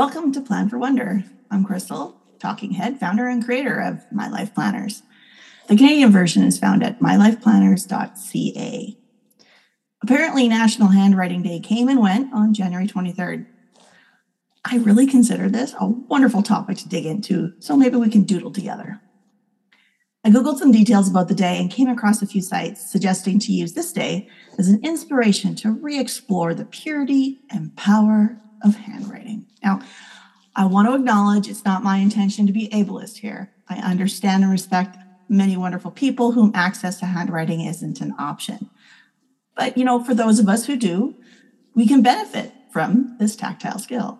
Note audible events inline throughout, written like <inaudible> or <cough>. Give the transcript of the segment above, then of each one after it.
Welcome to Plan for Wonder. I'm Crystal, talking head, founder, and creator of My Life Planners. The Canadian version is found at mylifeplanners.ca. Apparently, National Handwriting Day came and went on January 23rd. I really consider this a wonderful topic to dig into, so maybe we can doodle together. I Googled some details about the day and came across a few sites suggesting to use this day as an inspiration to re explore the purity and power of handwriting. Now, I want to acknowledge it's not my intention to be ableist here. I understand and respect many wonderful people whom access to handwriting isn't an option. But, you know, for those of us who do, we can benefit from this tactile skill.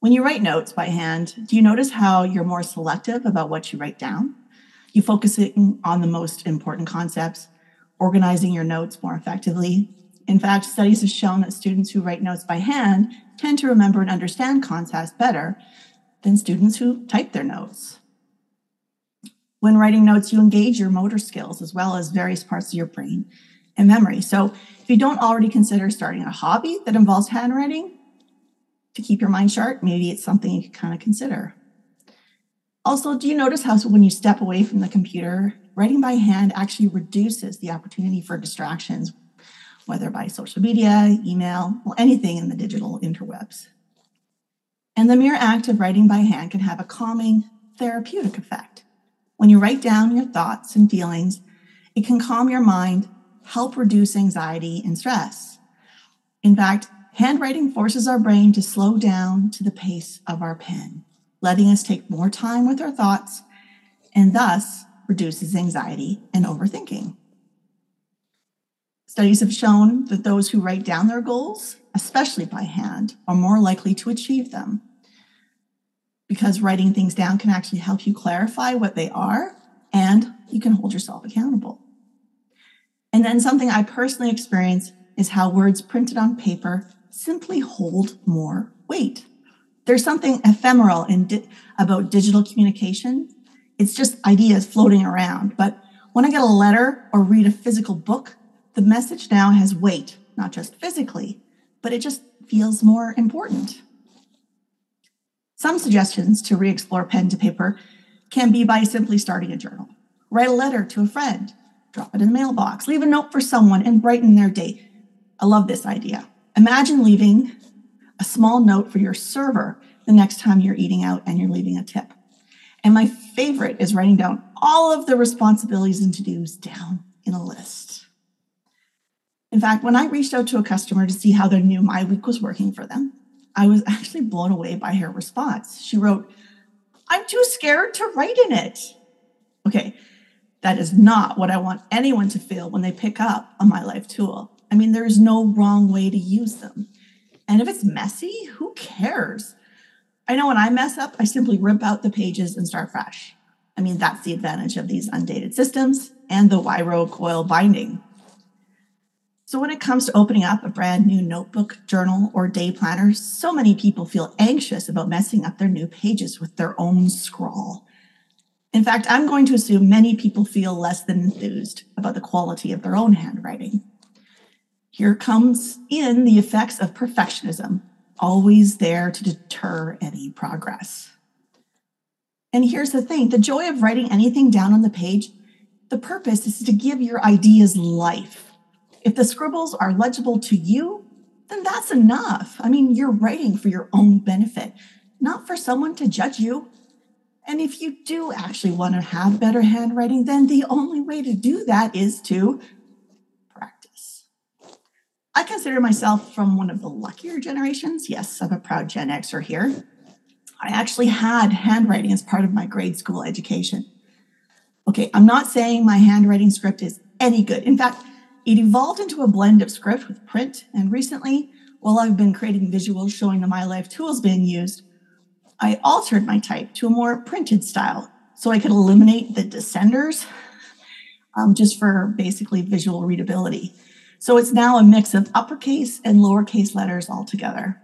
When you write notes by hand, do you notice how you're more selective about what you write down? You focusing on the most important concepts, organizing your notes more effectively. In fact, studies have shown that students who write notes by hand tend to remember and understand concepts better than students who type their notes. When writing notes, you engage your motor skills as well as various parts of your brain and memory. So, if you don't already consider starting a hobby that involves handwriting to keep your mind sharp, maybe it's something you could kind of consider. Also, do you notice how when you step away from the computer, writing by hand actually reduces the opportunity for distractions, whether by social media, email, or anything in the digital interwebs? And the mere act of writing by hand can have a calming, therapeutic effect. When you write down your thoughts and feelings, it can calm your mind, help reduce anxiety and stress. In fact, handwriting forces our brain to slow down to the pace of our pen letting us take more time with our thoughts, and thus reduces anxiety and overthinking. Studies have shown that those who write down their goals, especially by hand, are more likely to achieve them. Because writing things down can actually help you clarify what they are and you can hold yourself accountable. And then something I personally experience is how words printed on paper simply hold more weight there's something ephemeral in di- about digital communication. It's just ideas floating around. But when I get a letter or read a physical book, the message now has weight, not just physically, but it just feels more important. Some suggestions to re explore pen to paper can be by simply starting a journal. Write a letter to a friend, drop it in the mailbox, leave a note for someone, and brighten their day. I love this idea. Imagine leaving a small note for your server the next time you're eating out and you're leaving a tip. And my favorite is writing down all of the responsibilities and to dos down in a list. In fact, when I reached out to a customer to see how their new My Week was working for them, I was <laughs> actually blown away by her response. She wrote, I'm too scared to write in it. Okay, that is not what I want anyone to feel when they pick up a My Life tool. I mean, there's no wrong way to use them. And if it's messy, who cares? I know when I mess up, I simply rip out the pages and start fresh. I mean, that's the advantage of these undated systems and the Wire coil binding. So, when it comes to opening up a brand new notebook, journal, or day planner, so many people feel anxious about messing up their new pages with their own scrawl. In fact, I'm going to assume many people feel less than enthused about the quality of their own handwriting. Here comes in the effects of perfectionism, always there to deter any progress. And here's the thing the joy of writing anything down on the page, the purpose is to give your ideas life. If the scribbles are legible to you, then that's enough. I mean, you're writing for your own benefit, not for someone to judge you. And if you do actually want to have better handwriting, then the only way to do that is to practice. I consider myself from one of the luckier generations. Yes, I'm a proud Gen Xer here. I actually had handwriting as part of my grade school education. Okay, I'm not saying my handwriting script is any good. In fact, it evolved into a blend of script with print. And recently, while I've been creating visuals showing the My Life tools being used, I altered my type to a more printed style so I could eliminate the descenders um, just for basically visual readability. So it's now a mix of uppercase and lowercase letters altogether.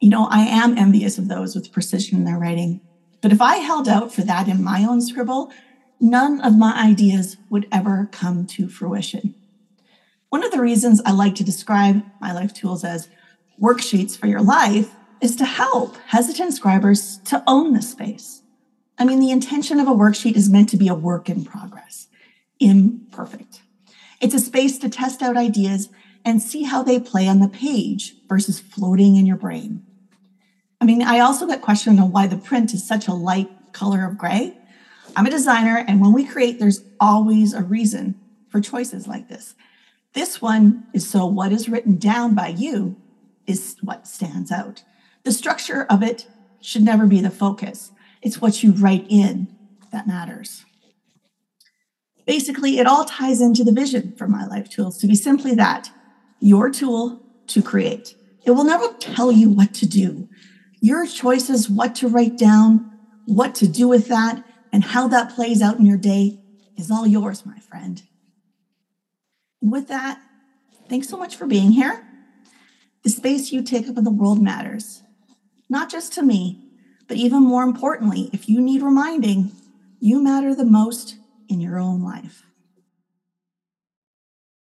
You know, I am envious of those with precision in their writing. But if I held out for that in my own scribble, none of my ideas would ever come to fruition. One of the reasons I like to describe my life tools as worksheets for your life is to help hesitant scribers to own the space. I mean, the intention of a worksheet is meant to be a work in progress, imperfect. It's a space to test out ideas and see how they play on the page versus floating in your brain. I mean, I also get questioned on why the print is such a light color of gray. I'm a designer, and when we create, there's always a reason for choices like this. This one is so what is written down by you is what stands out. The structure of it should never be the focus. It's what you write in that matters. Basically, it all ties into the vision for My Life Tools to be simply that your tool to create. It will never tell you what to do. Your choices, what to write down, what to do with that, and how that plays out in your day is all yours, my friend. With that, thanks so much for being here. The space you take up in the world matters, not just to me, but even more importantly, if you need reminding, you matter the most in your own life.